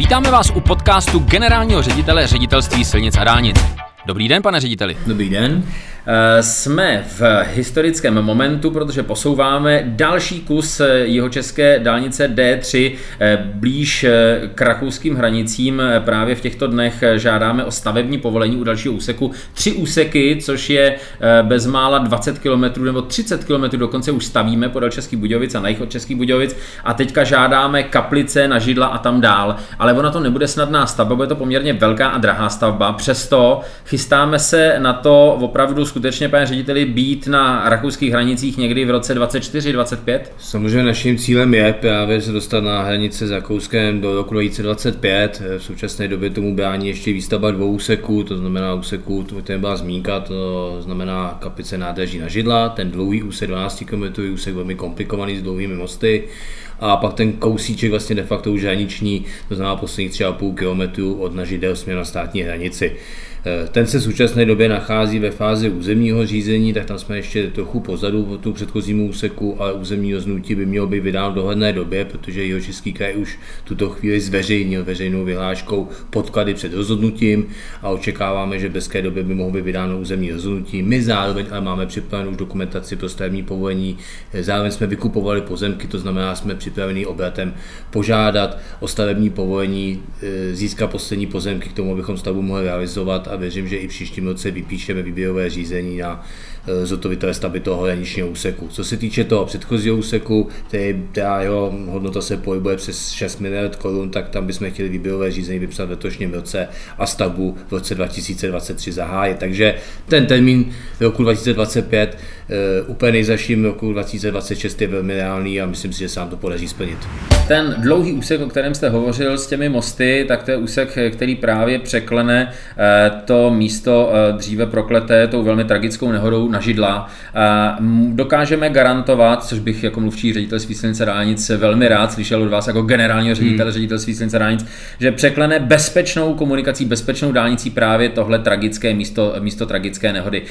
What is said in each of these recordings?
Vítáme vás u podcastu generálního ředitele ředitelství silnic a dálnic. Dobrý den, pane řediteli. Dobrý den. Eh, jsme v historickém momentu, protože posouváme další kus jeho české dálnice D3 eh, blíž eh, k rakouským hranicím. Právě v těchto dnech žádáme o stavební povolení u dalšího úseku. Tři úseky, což je bezmála 20 km nebo 30 km dokonce už stavíme podél Českých Budějovic a na jich od Českých Budějovic a teďka žádáme kaplice na židla a tam dál. Ale ona to nebude snadná stavba, bude to poměrně velká a drahá stavba. Přesto chystáme se na to opravdu skutečně, pane řediteli, být na rakouských hranicích někdy v roce 24-25? Samozřejmě naším cílem je právě se dostat na hranice s Rakouskem do roku 2025. V současné době tomu brání ještě výstavba dvou úseků, to znamená úseků, to byla zmínka, to znamená kapice nádraží na židla, ten dlouhý úsek 12 km, úsek velmi komplikovaný s dlouhými mosty a pak ten kousíček vlastně de facto už hraniční, to znamená posledních 3,5 km od nažidel směr na státní hranici. Eh, ten se v současné době nachází ve fázi územního řízení, tak tam jsme ještě trochu pozadu po tu předchozímu úseku, ale územní rozhodnutí by mělo být vydáno v dohledné době, protože jeho český kraj už tuto chvíli zveřejnil veřejnou vyhláškou podklady před rozhodnutím a očekáváme, že v brzké době by mohlo být vydáno územní rozhodnutí. My zároveň ale máme připravenou už dokumentaci pro stavební povolení, eh, zároveň jsme vykupovali pozemky, to znamená, jsme připraveni obratem požádat o stavební povolení, eh, získat poslední pozemky k tomu, abychom stavbu mohli realizovat a věřím, že i příštím roce vypíšeme výběrové řízení na zhotovitele stavby toho hraničního úseku. Co se týče toho předchozího úseku, který, která jeho hodnota se pohybuje přes 6 miliard korun, tak tam bychom chtěli výběrové řízení vypsat v letošním roce a stavbu v roce 2023 zahájit. Takže ten termín roku 2025 Eh, úplně nejzaším roku 2026 je velmi reálný a myslím si, že se nám to podaří splnit. Ten dlouhý úsek, o kterém jste hovořil s těmi mosty, tak to je úsek, který právě překlene eh, to místo eh, dříve prokleté tou velmi tragickou nehodou na židla. Dokážeme garantovat, což bych jako mluvčí ředitel silnice dálnic velmi rád slyšel od vás jako generálního ředitele hmm. ředitelství silnice dálnic, že překlene bezpečnou komunikací, bezpečnou dálnicí právě tohle tragické místo, místo tragické nehody.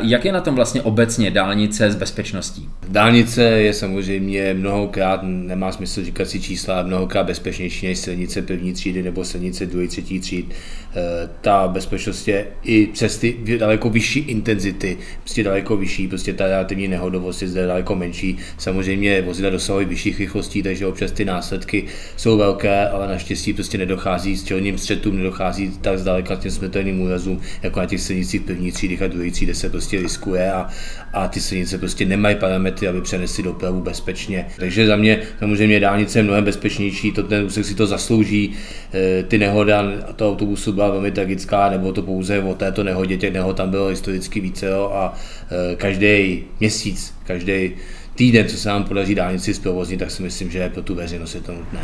Jak je na tom vlastně obecně dálnice s bezpečností? Dálnice je samozřejmě mnohokrát, nemá smysl říkat si čísla, mnohokrát bezpečnější než silnice první třídy nebo silnice druhé, třetí tříd. Eh, ta bezpečnost je i přes ty daleko vyšší intenzity, prostě daleko vyšší, prostě ta relativní nehodovost je zde daleko menší. Samozřejmě vozidla dosahují vyšších rychlostí, takže občas ty následky jsou velké, ale naštěstí prostě nedochází s čelním střetům, nedochází tak zdaleka těm smrtelným úrazům, jako na těch silnicích první třídy a druhé třídy se prostě riskuje a, a ty silnice prostě nemají parametry, aby přenesly dopravu bezpečně. Takže za mě samozřejmě dálnice je mnohem bezpečnější, to ten úsek si to zaslouží. E, ty nehoda to autobusu byla velmi tragická, nebo to pouze o této nehodě, těch nehod tam bylo historicky více a každý měsíc, každý týden, co se nám podaří dálnici zprovoznit, tak si myslím, že pro tu veřejnost je to nutné.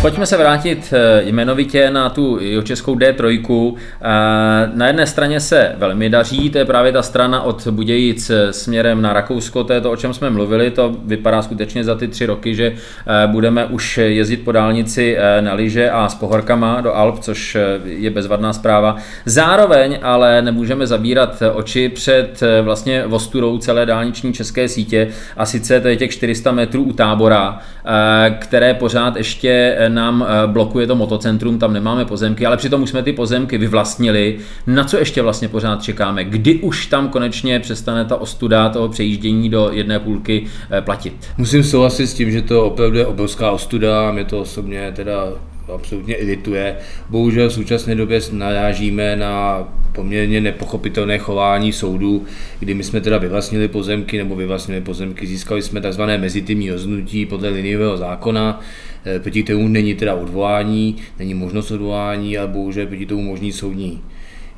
Pojďme se vrátit eh, jmenovitě na tu českou D3. Eh, na jedné straně se velmi daří, to je právě ta strana od Budějic směrem na Rakousko, to je to, o čem jsme mluvili, to vypadá skutečně za ty tři roky, že eh, budeme už jezdit po dálnici na lyže a s pohorkama do Alp, což je bezvadná zpráva. Zároveň ale nemůžeme zabírat oči před vlastně vosturou celé dálniční české sítě a sice to je těch 400 metrů u tábora, eh, které pořád ještě nám eh, blokuje to motocentrum, tam nemáme pozemky, ale přitom už jsme ty pozemky vyvlastnili. Na co ještě vlastně pořád čekáme? Kdy už tam konečně přestane ta ostuda toho přejíždění do jedné půlky eh, platit? Musím souhlasit s tím, že to opravdu je obrovská ostuda, mě to osobně teda absolutně irituje. Bohužel v současné době narážíme na poměrně nepochopitelné chování soudů, kdy my jsme teda vyvlastnili pozemky nebo vyvlastnili pozemky, získali jsme tzv. mezitimní rozhodnutí podle liniového zákona, eh, proti tomu není teda odvolání, není možnost odvolání, ale bohužel proti tomu možný soudní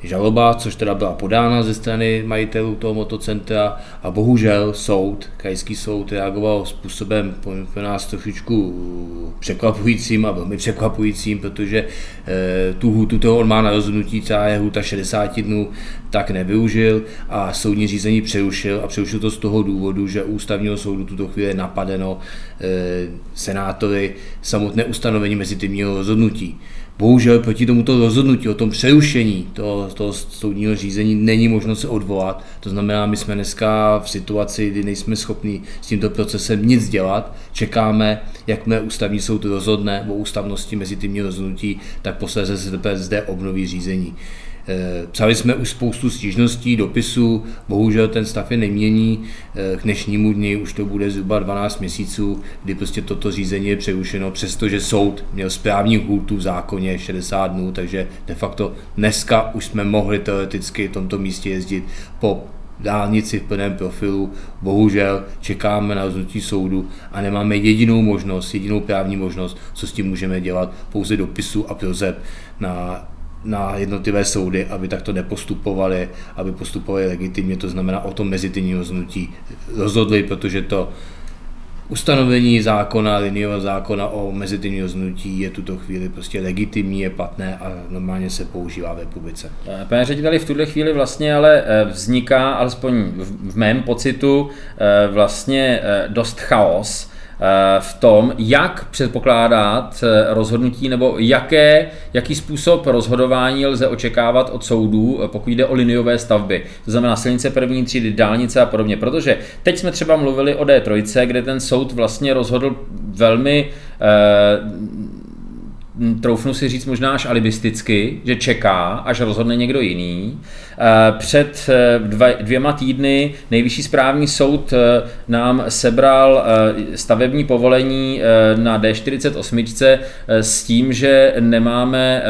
žaloba, což teda byla podána ze strany majitelů toho motocentra a bohužel soud, krajský soud reagoval způsobem pro nás trošičku překvapujícím a velmi překvapujícím, protože eh, tu hutu toho on má na rozhodnutí, třeba je huta 60 dnů, tak nevyužil a soudní řízení přerušil a přerušil to z toho důvodu, že ústavního soudu tuto chvíli je napadeno eh, senátory samotné ustanovení mezitimního rozhodnutí. Bohužel proti tomuto rozhodnutí o tom přerušení toho, toho soudního řízení není možno se odvolat. To znamená, my jsme dneska v situaci, kdy nejsme schopni s tímto procesem nic dělat. Čekáme, jakmile ústavní soud rozhodne o ústavnosti mezi těmi rozhodnutí, tak posléze se zde obnoví řízení. Eh, psali jsme už spoustu stížností, dopisů, bohužel ten stav je nemění. Eh, k dnešnímu dni už to bude zhruba 12 měsíců, kdy prostě toto řízení je přerušeno, přestože soud měl správní hůtu v zákoně 60 dnů, takže de facto dneska už jsme mohli teoreticky v tomto místě jezdit po dálnici v plném profilu. Bohužel čekáme na rozhodnutí soudu a nemáme jedinou možnost, jedinou právní možnost, co s tím můžeme dělat, pouze dopisu a prozeb na na jednotlivé soudy, aby takto nepostupovali, aby postupovali legitimně, to znamená o tom mezitímní rozhodnutí rozhodli, protože to ustanovení zákona, liniového zákona o mezitímní rozhodnutí je tuto chvíli prostě legitimní, je platné a normálně se používá v republice. Eh, pane řediteli, v tuhle chvíli vlastně ale eh, vzniká, alespoň v mém pocitu, eh, vlastně dost chaos, v tom, jak předpokládat eh, rozhodnutí nebo jaké, jaký způsob rozhodování lze očekávat od soudů, eh, pokud jde o liniové stavby. To znamená silnice první třídy, dálnice a podobně. Protože teď jsme třeba mluvili o D3, kde ten soud vlastně rozhodl velmi troufnu si říct možná až alibisticky, že čeká, až rozhodne někdo jiný. Eh, před eh, dvěma týdny nejvyšší správní soud eh, nám sebral stavební povolení na D48 s tím, že nemáme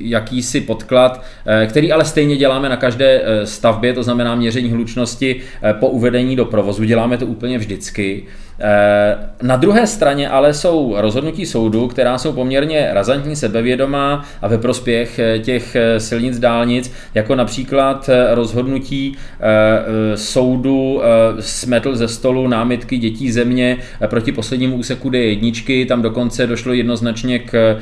jakýsi podklad, který ale stejně děláme na každé stavbě, to znamená měření hlučnosti po uvedení do provozu. Děláme to úplně vždycky. Na druhé straně ale jsou rozhodnutí soudu, která jsou poměrně razantní, sebevědomá a ve prospěch těch silnic dálnic, jako například eh, rozhodnutí eh, eh, soudu smetl ze stolu námitky dětí země proti poslednímu úseku D1, tam dokonce došlo jednoznačně k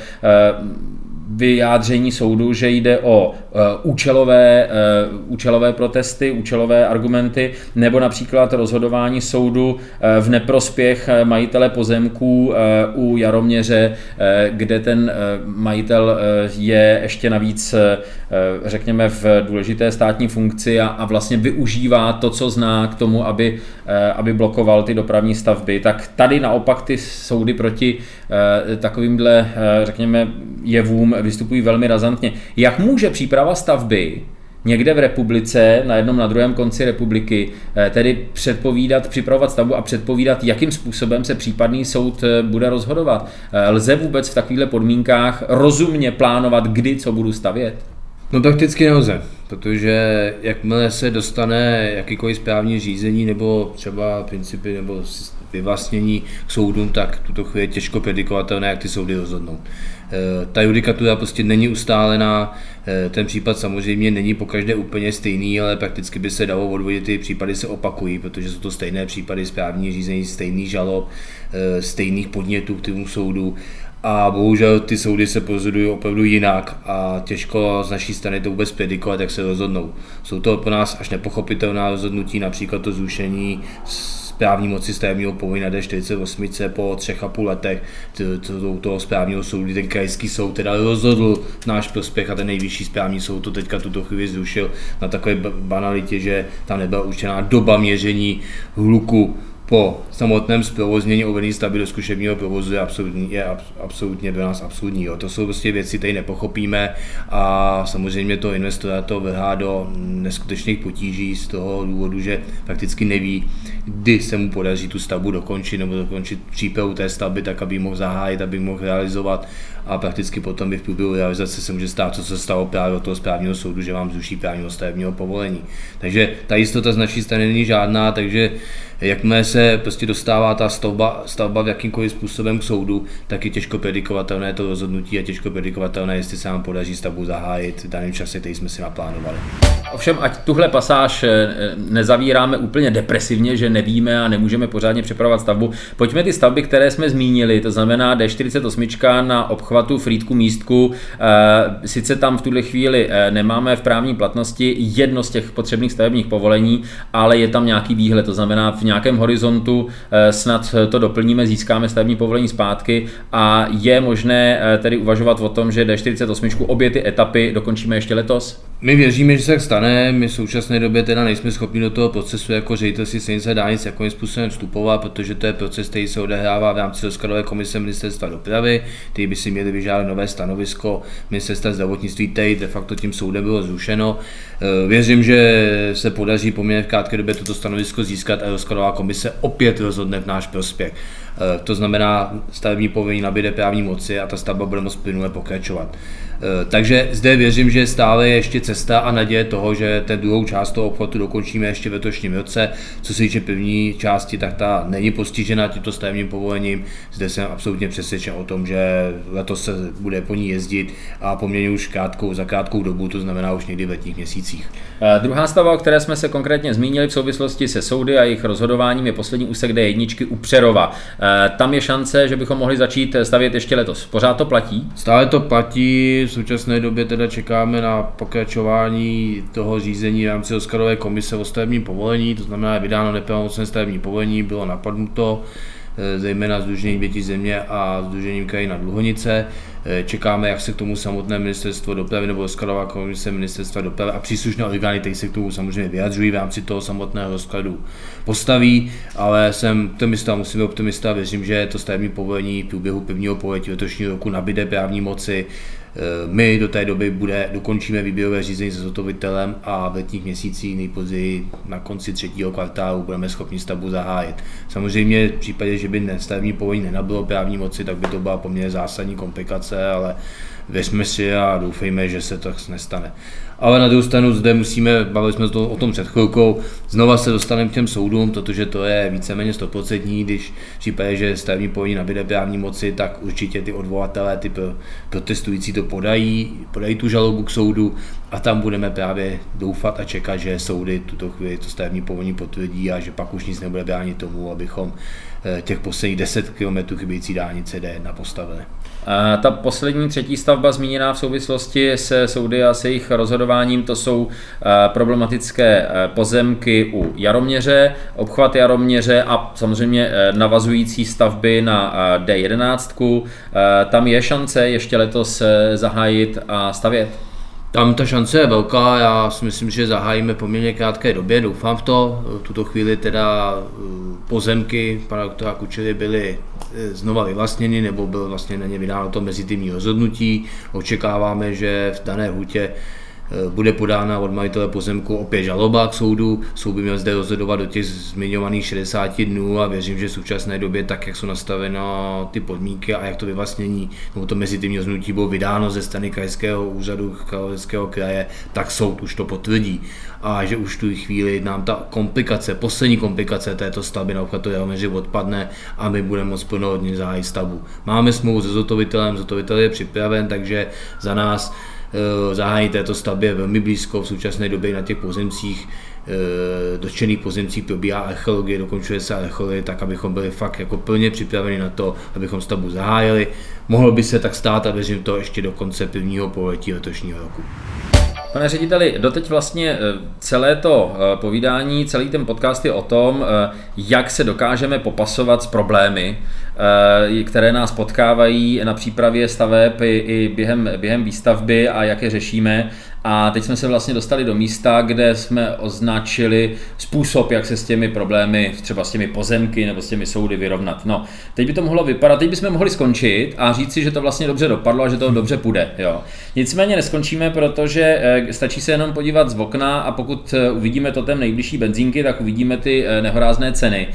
vyjádření soudu, že jde o uh, účelové, uh, účelové protesty, účelové argumenty, nebo například rozhodování soudu uh, v neprospěch majitele pozemků u Jaroměře, kde ten majitel je ještě navíc, řekněme, v důležité státní funkci a, a vlastně využívá to, co zná k tomu, aby, aby blokoval ty dopravní stavby. Tak tady naopak ty soudy proti takovýmhle, řekněme, jevům vystupují velmi razantně. Jak může příprava stavby někde v republice, na jednom, na druhém konci republiky, eh, tedy předpovídat, připravovat stavbu a předpovídat, jakým způsobem se případný soud eh, bude rozhodovat. Eh, lze vůbec v takovýchto podmínkách rozumně plánovat, kdy co budu stavět? No prakticky nelze, protože jakmile se dostane jakýkoliv správní řízení nebo třeba principy nebo vyvlastnění k soudům, tak tuto chvíli je těžko predikovatelné, jak ty soudy rozhodnou. Eh, ta judikatura prostě není ustálená, eh, ten případ samozřejmě není po každé úplně stejný, ale prakticky by se dalo odvodit, ty případy se opakují, protože jsou to stejné případy správní řízení, stejný žalob, eh, stejných podnětů k tomu soudu a bohužel ty soudy se rozhodují opravdu jinak a těžko z naší strany to vůbec predikovat, jak se rozhodnou. Jsou to pro nás až nepochopitelná rozhodnutí, například to zrušení správní moci stavebního povolení na D48 po třech a půl letech. To, toho správního soudu, ten krajský soud teda rozhodl náš prospěch a ten nejvyšší správní soud to teďka tuto chvíli zrušil na takové banalitě, že tam nebyla určená doba měření hluku po samotném zprovoznění uvedený stavby do zkušebního provozu je, absolutní, je absolutně pro nás absurdní. Jo. To jsou prostě věci, které nepochopíme a samozřejmě to investora to vrhá do neskutečných potíží z toho důvodu, že prakticky neví, kdy se mu podaří tu stavbu dokončit nebo dokončit přípravu té stavby tak, aby mohl zahájit, aby mohl realizovat a prakticky potom by v průběhu realizace se může stát, co se stalo právě od toho správního soudu, že vám zruší právního stavebního povolení. Takže ta jistota z naší strany není žádná, takže jakmile se prostě dostává ta stavba, stavba v jakýmkoliv způsobem k soudu, tak je těžko predikovatelné to rozhodnutí a těžko predikovatelné, jestli se nám podaří stavbu zahájit v daném čase, který jsme si naplánovali. Ovšem, ať tuhle pasáž eh, nezavíráme úplně depresivně, že nevíme a nemůžeme pořádně připravovat stavbu, pojďme ty stavby, které jsme zmínili, to znamená D48 na obchvatu Frýdku místku, eh, sice tam v tuhle chvíli eh, nemáme v právní platnosti jedno z těch potřebných stavebních povolení, ale je tam nějaký výhled, to znamená v nějakém horizontu horizontu snad to doplníme, získáme stavební povolení zpátky a je možné tedy uvažovat o tom, že D48 obě ty etapy dokončíme ještě letos? My věříme, že se tak stane. My v současné době teda nejsme schopni do toho procesu jako ředitelství silnice dálnic jakým způsobem vstupovat, protože to je proces, který se odehrává v rámci rozkladové komise ministerstva dopravy, který by si měli vyžádat nové stanovisko ministerstva zdravotnictví, který de facto tím soudem bylo zrušeno. Eh, věřím, že se podaří poměrně v krátké době toto stanovisko získat a rozkladová komise opět rozhodne v náš prospěch. Eh, to znamená, stavební povolení nabíde právní moci a ta stavba bude moct plynule pokračovat. Eh, takže zde věřím, že stále je ještě cesta a naděje toho, že ten druhou část toho obchodu dokončíme ještě v letošním roce. Co se týče první části, tak ta není postižena tímto stavebním povolením. Zde jsem absolutně přesvědčen o tom, že letos se bude po ní jezdit a poměrně už krátkou, za krátkou dobu, to znamená už někdy v letních měsících. Eh, druhá stava, o které jsme se konkrétně zmínili v souvislosti se soudy a jejich rozhodováním, je poslední úsek D1 u Přerova. Eh, tam je šance, že bychom mohli začít stavět ještě letos. Pořád to platí? Stále to platí v současné době teda čekáme na pokračování toho řízení v rámci Oscarové komise o stavebním povolení, to znamená vydáno nepravomocné stavební povolení, bylo napadnuto, eh, zejména Združením Dětí země a Združením krajina Dluhonice. Eh, čekáme, jak se k tomu samotné ministerstvo dopravy nebo Oscarová komise ministerstva dopravy a příslušné orgány, které se k tomu samozřejmě vyjadřují v rámci toho samotného rozkladu postaví, ale jsem optimista, musím být optimista, věřím, že to stavební povolení v průběhu prvního poletí letošního roku nabíde právní moci, my do té doby bude, dokončíme výběrové řízení se zotovitelem a v letních měsících nejpozději na konci třetího kvartálu budeme schopni stavbu zahájit. Samozřejmě v případě, že by stavební povolení nenabylo právní moci, tak by to byla poměrně zásadní komplikace, ale věřme si a doufejme, že se to nestane. Ale na druhou stranu zde musíme, bavili jsme to o tom před chvilkou, znova se dostaneme k těm soudům, protože to je víceméně 100%, když v případě, že stavební povolení nabíde právní moci, tak určitě ty odvolatelé, ty protestující to podají, podají tu žalobu k soudu a tam budeme právě doufat a čekat, že soudy tuto chvíli to stavební povolení potvrdí a že pak už nic nebude bránit tomu, abychom eh, těch posledních 10 km chybějící dálnice D1 postavili. A ta poslední třetí stavba zmíněná v souvislosti se soudy a se jejich rozhodováním, to jsou eh, problematické eh, pozemky u Jaroměře, obchvat Jaroměře a samozřejmě navazující stavby na D11. Tam je šance ještě letos zahájit a stavět? Tam ta šance je velká, já si myslím, že zahájíme poměrně krátké době, doufám v to. V tuto chvíli teda eh, pozemky pana doktora Kučery byly eh, znova vyvlastněny, nebo bylo vlastně na ně vydáno to mezitimní rozhodnutí. Očekáváme, že v dané hutě Eh, bude podána od majitele pozemku opět žaloba k soudu. Soud by měl zde rozhodovat do těch zmiňovaných 60 dnů a věřím, že v současné době, tak jak jsou nastaveny ty podmínky a jak to vyvlastnění nebo to mezitimní rozhodnutí bylo vydáno ze strany krajského úřadu Královského kraje, tak soud už to potvrdí. A že už tu chvíli nám ta komplikace, poslední komplikace této stavby na obchvatu Jaromeři odpadne a my budeme moct plnohodně zahájit stavbu. Máme smlouvu se zotovitelem, zotovitel je připraven, takže za nás Eh, zahájení této stavby je velmi blízko. V současné době na těch pozemcích eh, dotčených pozemcích probíhá archeologie, dokončuje se archeologie, tak abychom byli fakt jako plně připraveni na to, abychom stavbu zahájili. Mohlo by se tak stát a věřím to ještě do konce prvního poletí letošního roku. Pane řediteli, doteď vlastně eh, celé to povídání, celý ten podcast je o tom, jak se dokážeme popasovat s problémy, Eh, které nás potkávají na přípravě staveb i během, během výstavby a jak je řešíme. A teď jsme se vlastně dostali do místa, kde jsme označili způsob, jak se s těmi problémy, třeba s těmi pozemky nebo s těmi soudy vyrovnat. No, teď by to mohlo vypadat, teď bychom mohli skončit a říct si, že to vlastně dobře dopadlo a že to dobře půjde. Jo. Nicméně neskončíme, protože eh, stačí se jenom podívat z okna a pokud eh, uvidíme totem nejbližší benzínky, tak uvidíme ty nehorázné ceny.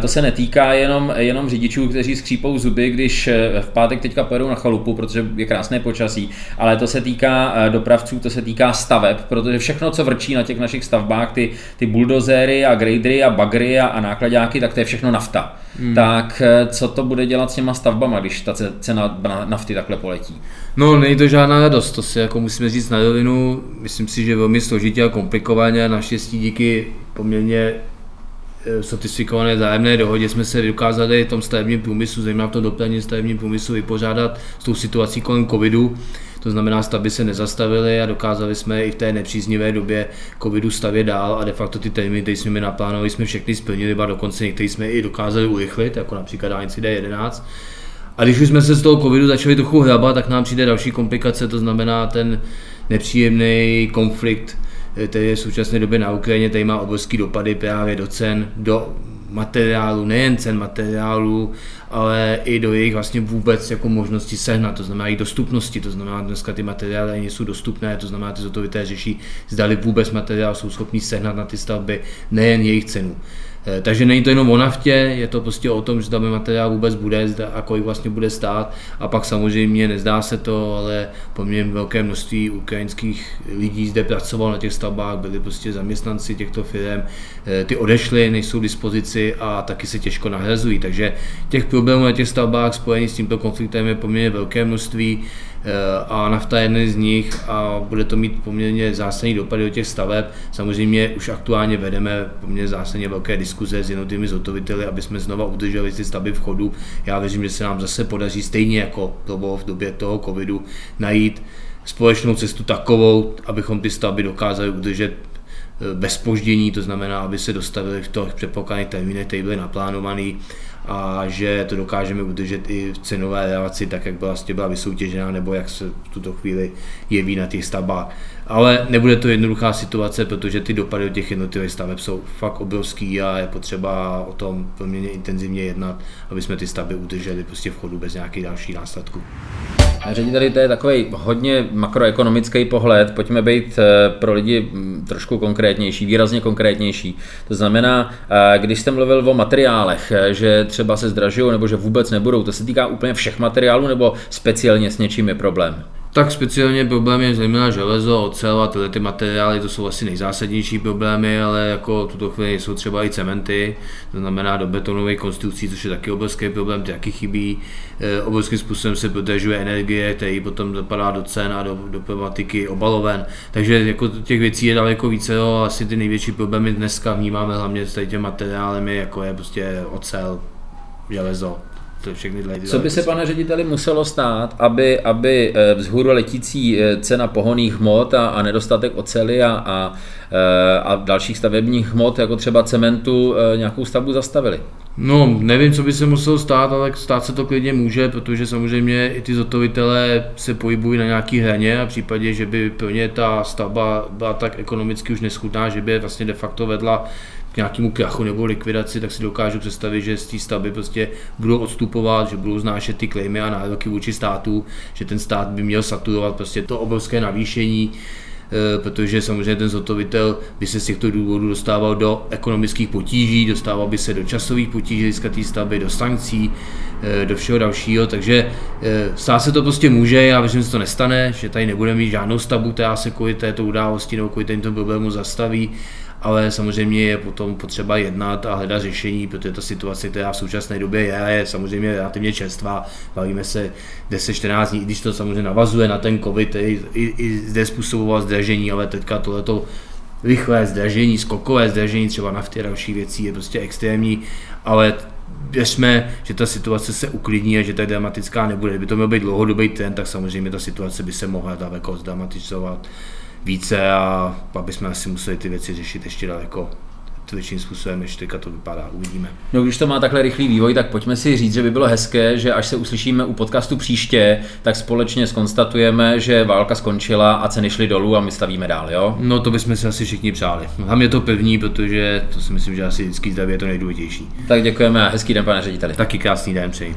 To se netýká jenom, jenom řidičů, kteří skřípou zuby, když eh, v pátek teďka pojedou na chalupu, protože je krásné počasí, ale to se týká eh, dopravců, to se týká staveb, protože všechno, co vrčí na těch našich stavbách, ty, ty buldozery a gradery a bagry a, a nákladáky, tak to je všechno nafta. Hmm. Tak eh, co to bude dělat s těma stavbama, když ta cena nafty takhle poletí? No, není to žádná radost, to si jako musíme říct na rovinu. Myslím si, že velmi složitě a komplikovaně, naštěstí díky poměrně Eh, sofistikované zájemné dohodě jsme se dokázali v tom stavebním průmyslu, zejména v tom dopravním stavebním průmyslu, vypořádat s tou situací kolem covidu. To znamená stavby se nezastavily a dokázali jsme i v té nepříznivé době covidu stavět dál a de facto ty termíny, které jsme naplánovali, jsme všechny splnili, a dokonce některý jsme i dokázali urychlit, jako například dálnici D11. A když už jsme se z toho covidu začali trochu hrabat, tak nám přijde další komplikace, to znamená ten nepříjemný konflikt, který je v současné době na Ukrajině, tady má obrovský dopady právě do cen, do materiálu, nejen cen materiálu, ale i do jejich vlastně vůbec jako možnosti sehnat, to znamená i dostupnosti, to znamená dneska ty materiály nejsou dostupné, to znamená ty zotovité řeší, zdali vůbec materiál jsou schopni sehnat na ty stavby, nejen jejich cenu. Eh, takže není to jenom o naftě, je to prostě o tom, že tam materiál vůbec bude a kolik vlastně bude stát. A pak samozřejmě nezdá se to, ale poměrně velké množství ukrajinských lidí zde pracovalo na těch stavbách, byli prostě zaměstnanci těchto firm, eh, ty odešly, nejsou k dispozici a taky se těžko nahrazují. Takže těch problémů na těch stavbách spojených s tímto konfliktem je poměrně velké množství. Eh, a nafta je jeden z nich a bude to mít poměrně zásadní dopady do těch staveb. Samozřejmě už aktuálně vedeme poměrně zásadně velké diskuze s jednotlivými zhotoviteli, aby jsme znova udrželi ty stavby v chodu. Já věřím, že se nám zase podaří stejně jako to bylo v době toho covidu najít společnou cestu takovou, abychom ty stavby dokázali udržet eh, bez poždění, to znamená, aby se dostavili v těch předpokládaných termínech, které byly naplánovaný a že to dokážeme udržet i v cenové relaci, tak jak byla, vlastně byla vysoutěžená, nebo jak se v tuto chvíli jeví na těch stavbách. Ale nebude to jednoduchá situace, protože ty dopady do těch jednotlivých staveb jsou fakt obrovský a je potřeba o tom poměrně intenzivně jednat, aby jsme ty stavby udrželi prostě v chodu bez nějakých dalších následků. Řediteli, to je takový hodně makroekonomický pohled. Pojďme být eh, pro lidi hm, trošku konkrétnější, výrazně konkrétnější. To znamená, eh, když jste mluvil o materiálech, eh, že třeba se zdražují nebo že vůbec nebudou, to se týká úplně všech materiálů nebo speciálně s něčím je problém? Tak speciálně problém je zejména železo, ocel a tyhle ty materiály, to jsou asi nejzásadnější problémy, ale jako tuto chvíli jsou třeba i cementy, to znamená do betonových konstrukcí, což je taky obrovský problém, ty taky chybí. E, obrovským způsobem se prodražuje energie, který potom dopadá do cen a do, do problematiky obaloven. Takže jako těch věcí je daleko více, asi ty největší problémy dneska vnímáme hlavně s těmi materiály, jako je prostě ocel, železo, to všechny Co by se, pane řediteli, muselo stát, aby, aby eh, vzhůru letící eh, cena pohoných hmot a, a nedostatek ocely a, a, eh, a dalších stavebních hmot, jako třeba cementu, nějakou stavbu zastavili? No, nevím, co by se muselo stát, ale stát se to klidně může, protože samozřejmě i ty zotovitelé se pohybují na nějaký hraně a v případě, že by pro ně ta stavba byla tak ekonomicky už neschudná, že by je vlastně de facto vedla nějakému krachu nebo likvidaci, tak si dokážu představit, že z té stavby prostě budou odstupovat, že budou znášet ty klejmy a nároky vůči státu, že ten stát by měl saturovat prostě to obrovské navýšení, eh, protože samozřejmě ten zotovitel by se z těchto důvodů dostával do ekonomických potíží, dostával by se do časových potíží z té stavby, do sankcí, eh, do všeho dalšího, takže eh, stát se to prostě může, já věřím, že se to nestane, že tady nebudeme mít žádnou stavbu, která se kvůli této události nebo kvůli těmto problému zastaví, ale samozřejmě je potom potřeba jednat a hledat řešení, protože ta situace, která v současné době je, je samozřejmě relativně čerstvá. Bavíme se 10-14 dní, když to samozřejmě navazuje na ten covid, i, i, i zde způsoboval zdražení, ale teďka tohleto rychlé zdražení, skokové zdražení třeba nafty a další věcí je prostě extrémní, ale věřme, že ta situace se uklidní a že tak dramatická nebude. Kdyby to měl být dlouhodobý trend, tak samozřejmě ta situace by se mohla daleko zdramatizovat více a pak bychom asi museli ty věci řešit ještě daleko tvrdším způsobem, než teďka to vypadá. Uvidíme. No, když to má takhle rychlý vývoj, tak pojďme si říct, že by bylo hezké, že až se uslyšíme u podcastu příště, tak společně skonstatujeme, že válka skončila a ceny šly dolů a my stavíme dál, jo? No, to bychom si asi všichni přáli. Hlavně to pevní, protože to si myslím, že asi vždycky zdraví je to nejdůležitější. Tak děkujeme a hezký den, pane řediteli. Taky krásný den přeji.